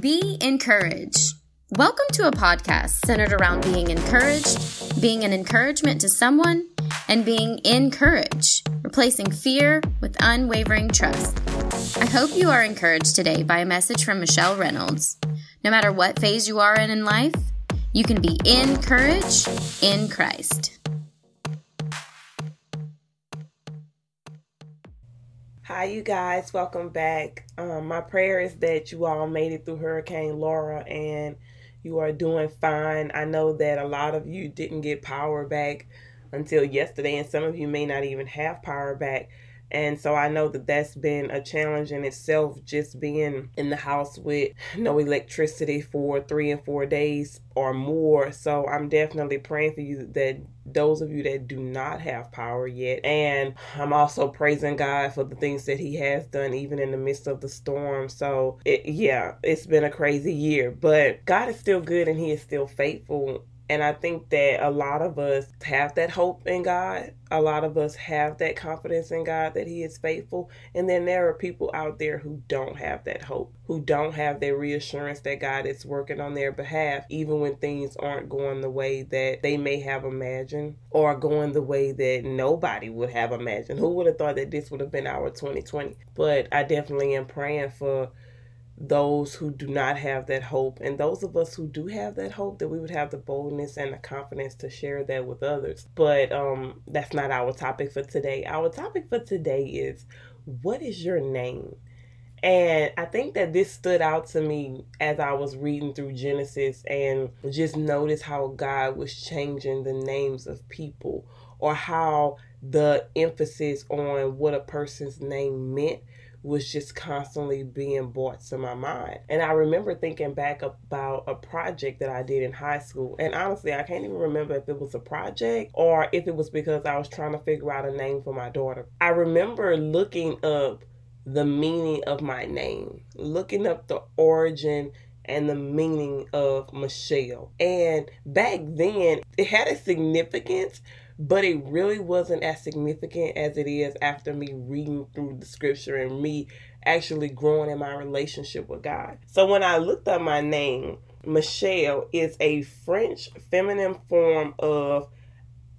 Be encouraged. Welcome to a podcast centered around being encouraged, being an encouragement to someone, and being encouraged, replacing fear with unwavering trust. I hope you are encouraged today by a message from Michelle Reynolds. No matter what phase you are in in life, you can be encouraged in Christ. Hi, you guys. Welcome back. Um, my prayer is that you all made it through Hurricane Laura and you are doing fine. I know that a lot of you didn't get power back until yesterday, and some of you may not even have power back. And so I know that that's been a challenge in itself, just being in the house with no electricity for three and four days or more. So I'm definitely praying for you that those of you that do not have power yet. And I'm also praising God for the things that He has done, even in the midst of the storm. So, it, yeah, it's been a crazy year, but God is still good and He is still faithful. And I think that a lot of us have that hope in God. A lot of us have that confidence in God that He is faithful. And then there are people out there who don't have that hope, who don't have that reassurance that God is working on their behalf, even when things aren't going the way that they may have imagined or going the way that nobody would have imagined. Who would have thought that this would have been our 2020? But I definitely am praying for those who do not have that hope and those of us who do have that hope that we would have the boldness and the confidence to share that with others. But um that's not our topic for today. Our topic for today is what is your name? And I think that this stood out to me as I was reading through Genesis and just noticed how God was changing the names of people or how the emphasis on what a person's name meant was just constantly being brought to my mind. And I remember thinking back about a project that I did in high school. And honestly, I can't even remember if it was a project or if it was because I was trying to figure out a name for my daughter. I remember looking up the meaning of my name, looking up the origin and the meaning of Michelle. And back then, it had a significance, but it really wasn't as significant as it is after me reading through the scripture and me actually growing in my relationship with God. So when I looked up my name, Michelle is a French feminine form of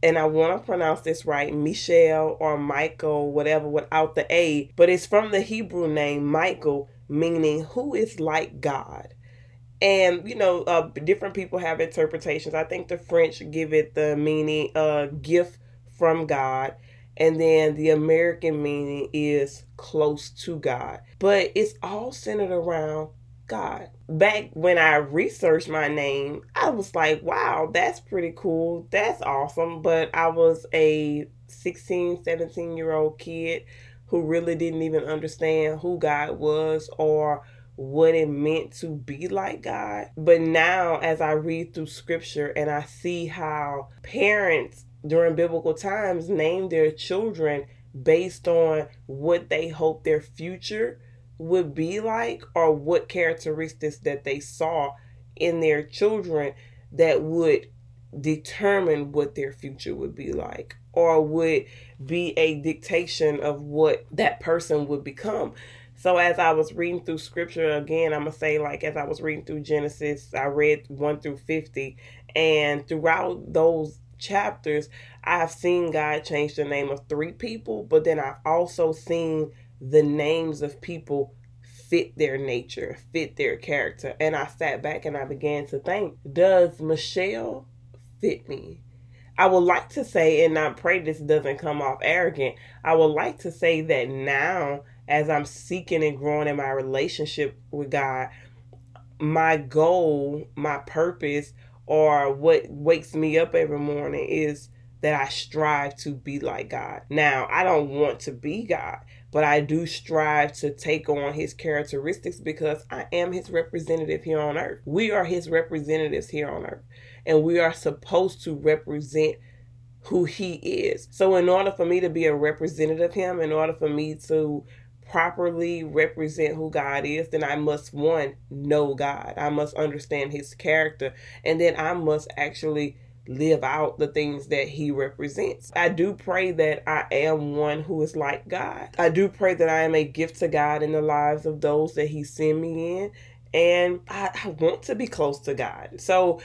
and I want to pronounce this right, Michelle or Michael, whatever, without the A, but it's from the Hebrew name Michael, meaning who is like God and you know uh, different people have interpretations. I think the french give it the meaning uh gift from god and then the american meaning is close to god. But it's all centered around god. Back when i researched my name i was like wow that's pretty cool. That's awesome. But i was a 16 17 year old kid who really didn't even understand who god was or what it meant to be like God. But now, as I read through scripture and I see how parents during biblical times named their children based on what they hope their future would be like or what characteristics that they saw in their children that would determine what their future would be like or would be a dictation of what that person would become. So as I was reading through scripture again, I'm gonna say like as I was reading through Genesis, I read one through fifty, and throughout those chapters, I've seen God change the name of three people, but then I've also seen the names of people fit their nature, fit their character. And I sat back and I began to think, does Michelle fit me? I would like to say, and I pray this doesn't come off arrogant, I would like to say that now as I'm seeking and growing in my relationship with God, my goal, my purpose, or what wakes me up every morning is that I strive to be like God. Now, I don't want to be God, but I do strive to take on his characteristics because I am his representative here on earth. We are his representatives here on earth, and we are supposed to represent who he is. So, in order for me to be a representative of him, in order for me to properly represent who God is, then I must one know God. I must understand his character and then I must actually live out the things that he represents. I do pray that I am one who is like God. I do pray that I am a gift to God in the lives of those that he send me in and I, I, want to be close to God. So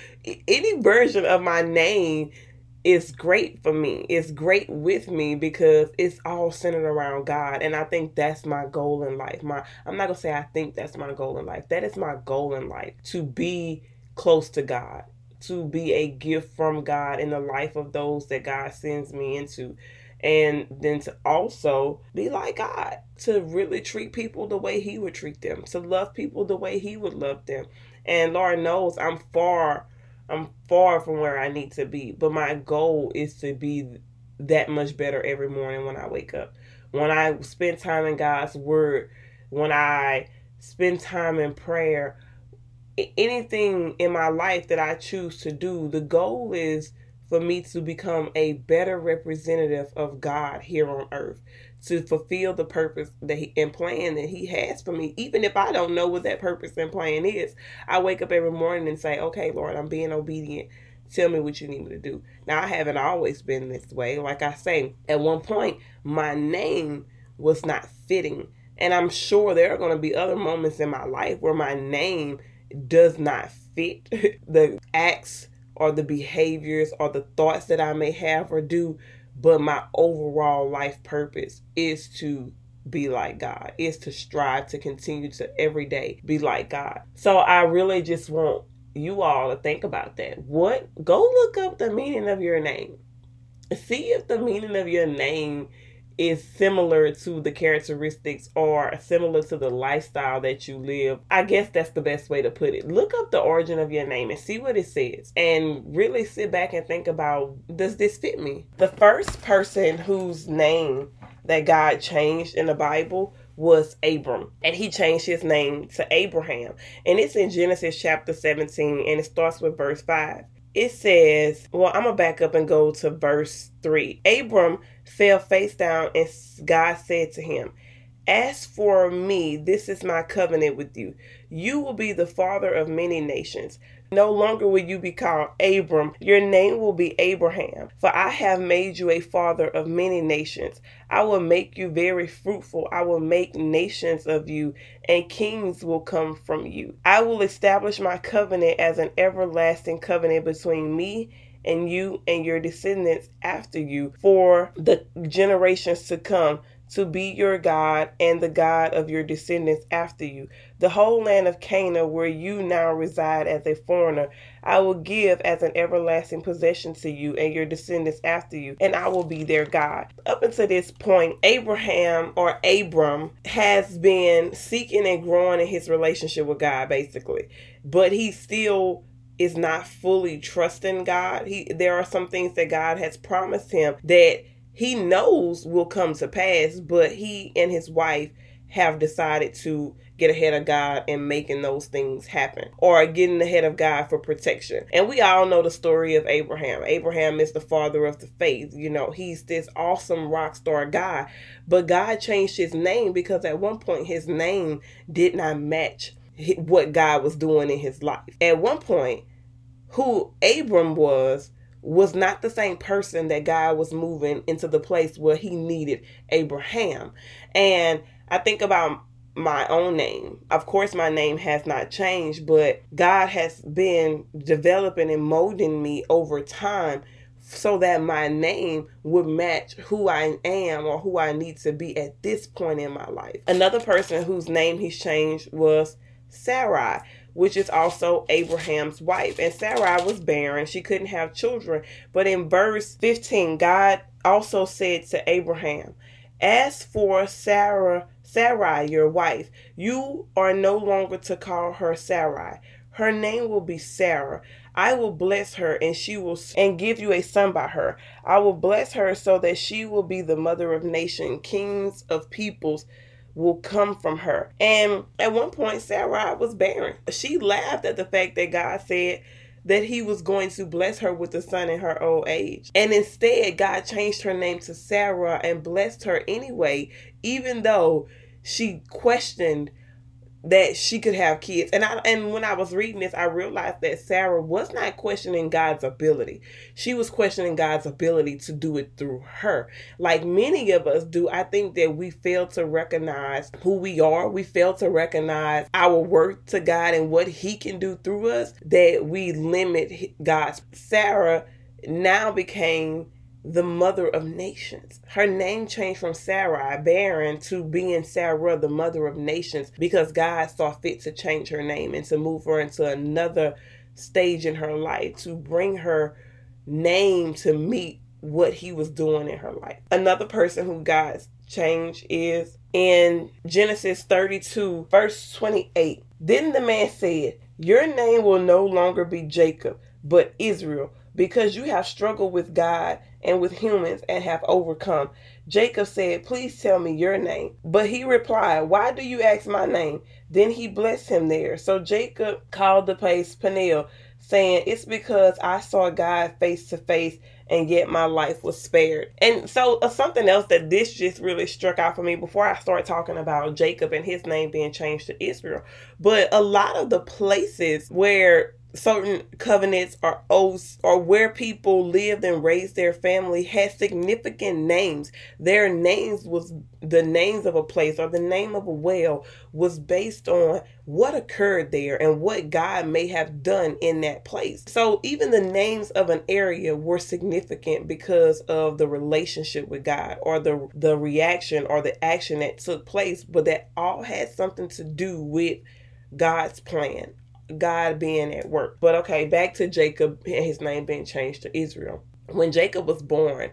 any version of my name is great for me. It's great with me because it's all centered around God. And I think that's my goal in life. My I'm not gonna say I think that's my goal in life. That is my goal in life to be close to God, to be a gift from God in the life of those that God sends me into. And then to also be like God, to really treat people the way He would treat them, to love people the way He would love them. And Lord knows I'm far I'm far from where I need to be, but my goal is to be that much better every morning when I wake up. When I spend time in God's word, when I spend time in prayer, anything in my life that I choose to do, the goal is for me to become a better representative of God here on earth to fulfill the purpose that he, and plan that he has for me. Even if I don't know what that purpose and plan is, I wake up every morning and say, "Okay, Lord, I'm being obedient. Tell me what you need me to do." Now, I haven't always been this way. Like I say, at one point, my name was not fitting, and I'm sure there are going to be other moments in my life where my name does not fit the acts or the behaviors or the thoughts that I may have or do but my overall life purpose is to be like God, is to strive to continue to every day be like God. So I really just want you all to think about that. What? Go look up the meaning of your name. See if the meaning of your name is similar to the characteristics or similar to the lifestyle that you live. I guess that's the best way to put it. Look up the origin of your name and see what it says and really sit back and think about does this fit me? The first person whose name that God changed in the Bible was Abram, and he changed his name to Abraham. And it's in Genesis chapter 17, and it starts with verse 5 it says, well, I'm going to back up and go to verse 3. Abram fell face down, and God said to him, As for me, this is my covenant with you. You will be the father of many nations. No longer will you be called Abram, your name will be Abraham. For I have made you a father of many nations. I will make you very fruitful. I will make nations of you, and kings will come from you. I will establish my covenant as an everlasting covenant between me and you and your descendants after you for the generations to come to be your God and the God of your descendants after you. The whole land of Canaan, where you now reside as a foreigner, I will give as an everlasting possession to you and your descendants after you, and I will be their God. Up until this point, Abraham or Abram has been seeking and growing in his relationship with God, basically, but he still is not fully trusting God. He there are some things that God has promised him that he knows will come to pass, but he and his wife have decided to get ahead of God and making those things happen or getting ahead of God for protection. And we all know the story of Abraham. Abraham is the father of the faith. You know, he's this awesome rock star guy, but God changed his name because at one point his name did not match what God was doing in his life. At one point, who Abram was was not the same person that God was moving into the place where he needed Abraham. And I think about my own name. Of course, my name has not changed, but God has been developing and molding me over time so that my name would match who I am or who I need to be at this point in my life. Another person whose name he's changed was Sarai which is also Abraham's wife. And Sarai was barren, she couldn't have children. But in verse 15, God also said to Abraham, As for Sarah, Sarai, your wife, you are no longer to call her Sarai. Her name will be Sarah. I will bless her and she will and give you a son by her. I will bless her so that she will be the mother of nations, kings of peoples will come from her. And at one point, Sarah was barren. She laughed at the fact that God said that he was going to bless her with a son in her old age. And instead, God changed her name to Sarah and blessed her anyway, even though she questioned that she could have kids. And I and when I was reading this, I realized that Sarah was not questioning God's ability. She was questioning God's ability to do it through her. Like many of us do, I think that we fail to recognize who we are. We fail to recognize our worth to God and what he can do through us that we limit God's Sarah now became the mother of nations. Her name changed from Sarai, barren, to being Sarah, the mother of nations, because God saw fit to change her name and to move her into another stage in her life, to bring her name to meet what he was doing in her life. Another person who God changed is in Genesis 32, verse 28. Then the man said, Your name will no longer be Jacob, but Israel because you have struggled with God and with humans and have overcome. Jacob said, Please tell me your name. But he replied, Why do you ask my name? Then he blessed him there. So Jacob called the place Peniel, saying, It's because I saw God face to face and yet my life was spared. And so uh, something else that this just really struck out for me before I start talking about Jacob and his name being changed to Israel. But a lot of the places where certain covenants or oaths or where people lived and raised their family had significant names. Their names was the names of a place or the name of a well was based on what occurred there and what God may have done in that place. So even the names of an area were significant because of the relationship with God or the the reaction or the action that took place, but that all had something to do with God's plan God being at work. But okay, back to Jacob and his name being changed to Israel. When Jacob was born,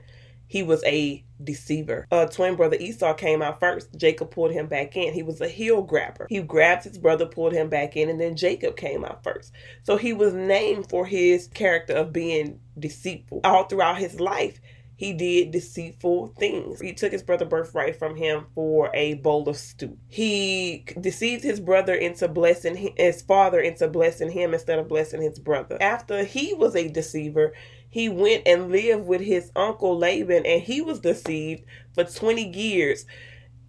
he was a deceiver. Uh, twin brother Esau came out first. Jacob pulled him back in. He was a heel grabber. He grabbed his brother, pulled him back in, and then Jacob came out first. So he was named for his character of being deceitful. All throughout his life, he did deceitful things. He took his brother birthright from him for a bowl of stew. He deceived his brother into blessing his father into blessing him instead of blessing his brother. After he was a deceiver, he went and lived with his uncle Laban and he was deceived for 20 years.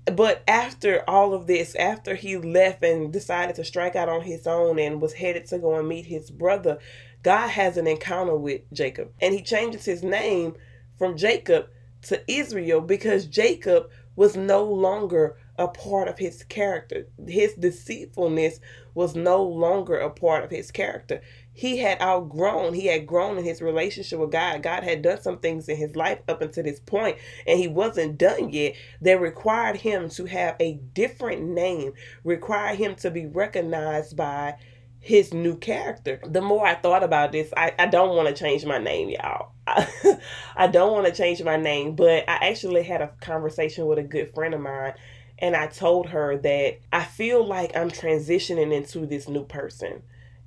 But after all of this, after he left and decided to strike out on his own and was headed to go and meet his brother, God has an encounter with Jacob and he changes his name from Jacob to Israel because Jacob was no longer a part of his character. His deceitfulness was no longer a part of his character. He had outgrown, he had grown in his relationship with God. God had done some things in his life up until this point, and he wasn't done yet. That required him to have a different name, required him to be recognized by his new character. The more I thought about this, I, I don't want to change my name, y'all. I, I don't want to change my name, but I actually had a conversation with a good friend of mine and I told her that I feel like I'm transitioning into this new person.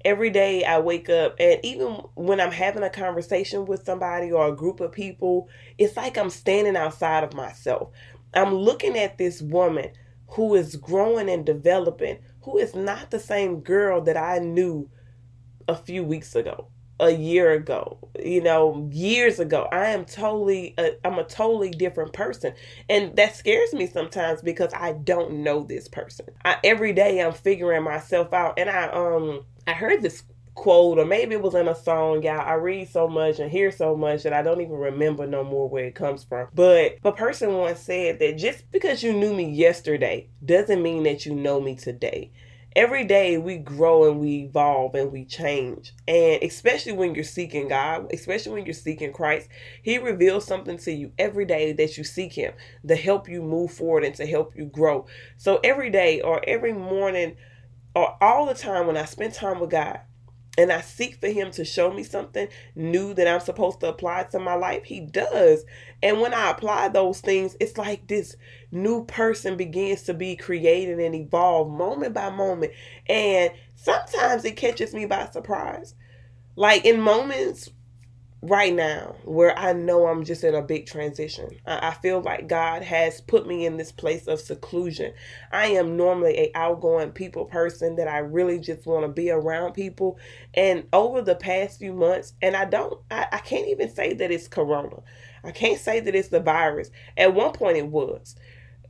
Every day I wake up, and even when I'm having a conversation with somebody or a group of people, it's like I'm standing outside of myself. I'm looking at this woman who is growing and developing, who is not the same girl that I knew a few weeks ago, a year ago, you know, years ago. I am totally, i am a totally different person. And that scares me sometimes because I don't know this person. I, every day I'm figuring myself out. And I, um, I heard this quote or maybe it was in a song y'all. I read so much and hear so much that i don't even remember no more where it comes from. But a person once said that just because you knew me yesterday doesn't mean that you know me today. Every day we grow and we evolve and we change. And especially when you're seeking god especially when you're seeking christ he reveals something to you every day that you seek him to help you move forward and to help you grow. So every day or every morning or all the time when i spend time with god and I seek for him to show me something new that I'm supposed to apply to my life, he does. And when I apply those things, it's like this new person begins to be created and evolve moment by moment. And sometimes it catches me by surprise. Like in moments right now where I know I'm just in a big transition. I, feel like God has put me in this place of seclusion. I am normally a outgoing people person that I really just want to be around people. And over the past few months, and I don't I, I can't even say that it's corona. I can't say that it's the virus. At one point it was.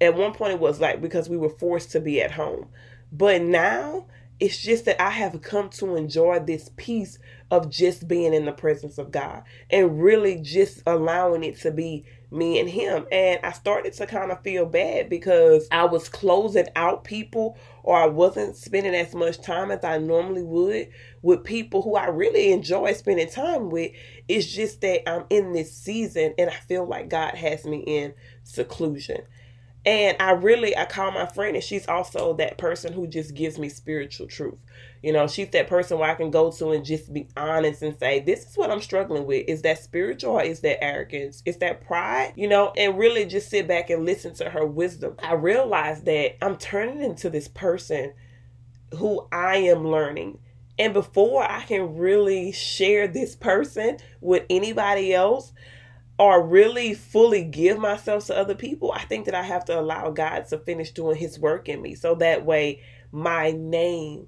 At one point it was like because we were forced to be at home. But now it's just that I have come to enjoy this peace of just being in the presence of God and really just allowing it to be me and him. And I started to kind of feel bad because I was closing out people or I wasn't spending as much time as I normally would with people who I really enjoy spending time with. It's just that I'm in this season and I feel like God has me in seclusion. And I really, I call my friend, and she's also that person who just gives me spiritual truth. You know, she's that person where I can go to and just be honest and say, this is what I'm struggling with. Is that spiritual or is that arrogance? Is that pride? You know, and really just sit back and listen to her wisdom. I realized that I'm turning into this person who I am learning. And before I can really share this person with anybody else, or really fully give myself to other people, I think that I have to allow God to finish doing his work in me. So that way my name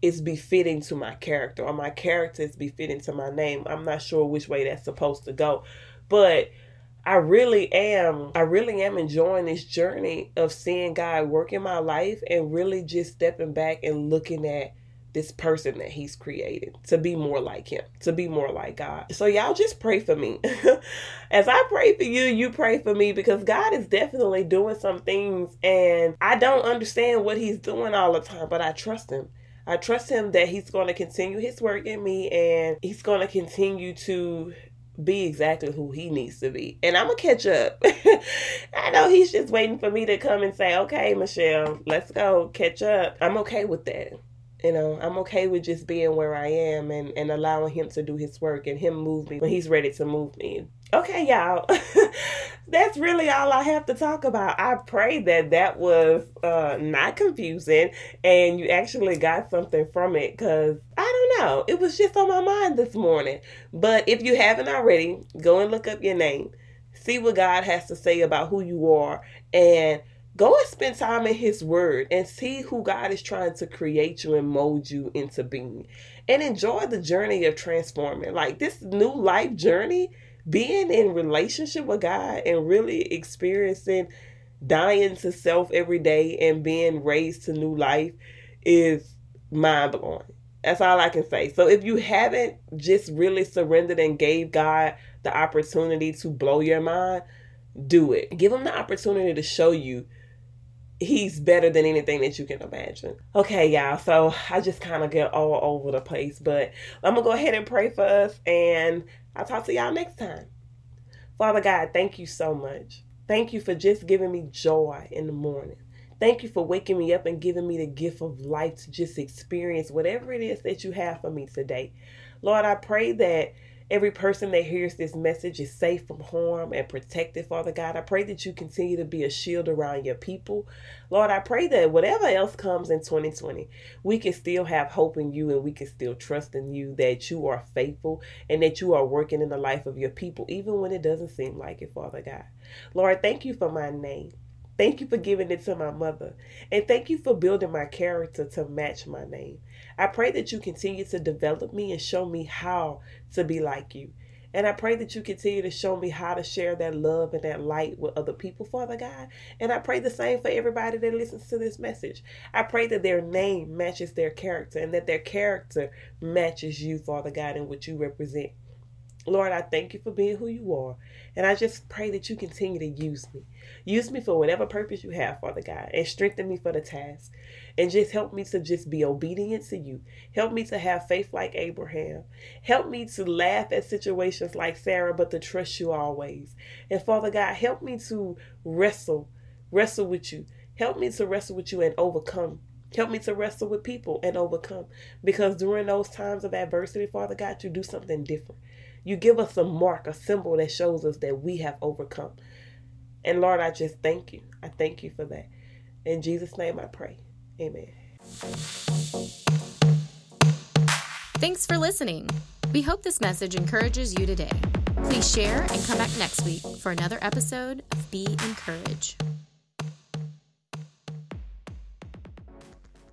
is befitting to my character or my character is befitting to my name. I'm not sure which way that's supposed to go. But I really am I really am enjoying this journey of seeing God work in my life and really just stepping back and looking at this person that he's created to be more like him, to be more like God. So y'all just pray for me. As I pray for you, you pray for me because God is definitely doing some things and I don't understand what he's doing all the time, but I trust him. I trust him that he's going to continue his work in me and he's going to continue to be exactly who he needs to be. And I'm going to catch up. I know he's just waiting for me to come and say, okay, Michelle, let's go catch up. I'm okay with that you know i'm okay with just being where i am and and allowing him to do his work and him move me when he's ready to move me. Okay y'all. That's really all i have to talk about. I pray that that was uh not confusing and you actually got something from it because i don't know. It was just on my mind this morning. But if you haven't already go and look up your name. See what god has to say about who you are and Go and spend time in His Word and see who God is trying to create you and mold you into being. And enjoy the journey of transforming. Like this new life journey, being in relationship with God and really experiencing dying to self every day and being raised to new life is mind blowing. That's all I can say. So if you haven't just really surrendered and gave God the opportunity to blow your mind, do it. Give him the opportunity to show you he's better than anything that you can imagine. Okay, y'all. So I just kind of get all over the place, but I'm gonna go ahead and pray for us, and I'll talk to y'all next time. Father God, thank you so much. Thank you for just giving me joy in the morning. Thank you for waking me up and giving me the gift of life to just experience whatever it is that you have for me today. Lord, I pray that Every person that hears this message is safe from harm and protected, Father God. I pray that you continue to be a shield around your people. Lord, I pray that whatever else comes in 2020, we can still have hope in you and we can still trust in you that you are faithful and that you are working in the life of your people, even when it doesn't seem like it, Father God. Lord, thank you for my name. Thank you for giving it to my mother. And thank you for building my character to match my name. I pray that you continue to develop me and show me how to be like you. And I pray that you continue to show me how to share that love and that light with other people, Father God. And I pray the same for everybody that listens to this message. I pray that their name matches their character and that their character matches you, Father God, and what you represent. Lord, I thank you for being who you are. And I just pray that you continue to use me. Use me for whatever purpose you have, Father God, and strengthen me for the task. And just help me to just be obedient to you. Help me to have faith like Abraham. Help me to laugh at situations like Sarah, but to trust you always. And Father God, help me to wrestle, wrestle with you. Help me to wrestle with you and overcome Help me to wrestle with people and overcome. Because during those times of adversity, Father God, you do something different. You give us a mark, a symbol that shows us that we have overcome. And Lord, I just thank you. I thank you for that. In Jesus' name I pray. Amen. Thanks for listening. We hope this message encourages you today. Please share and come back next week for another episode of Be Encouraged.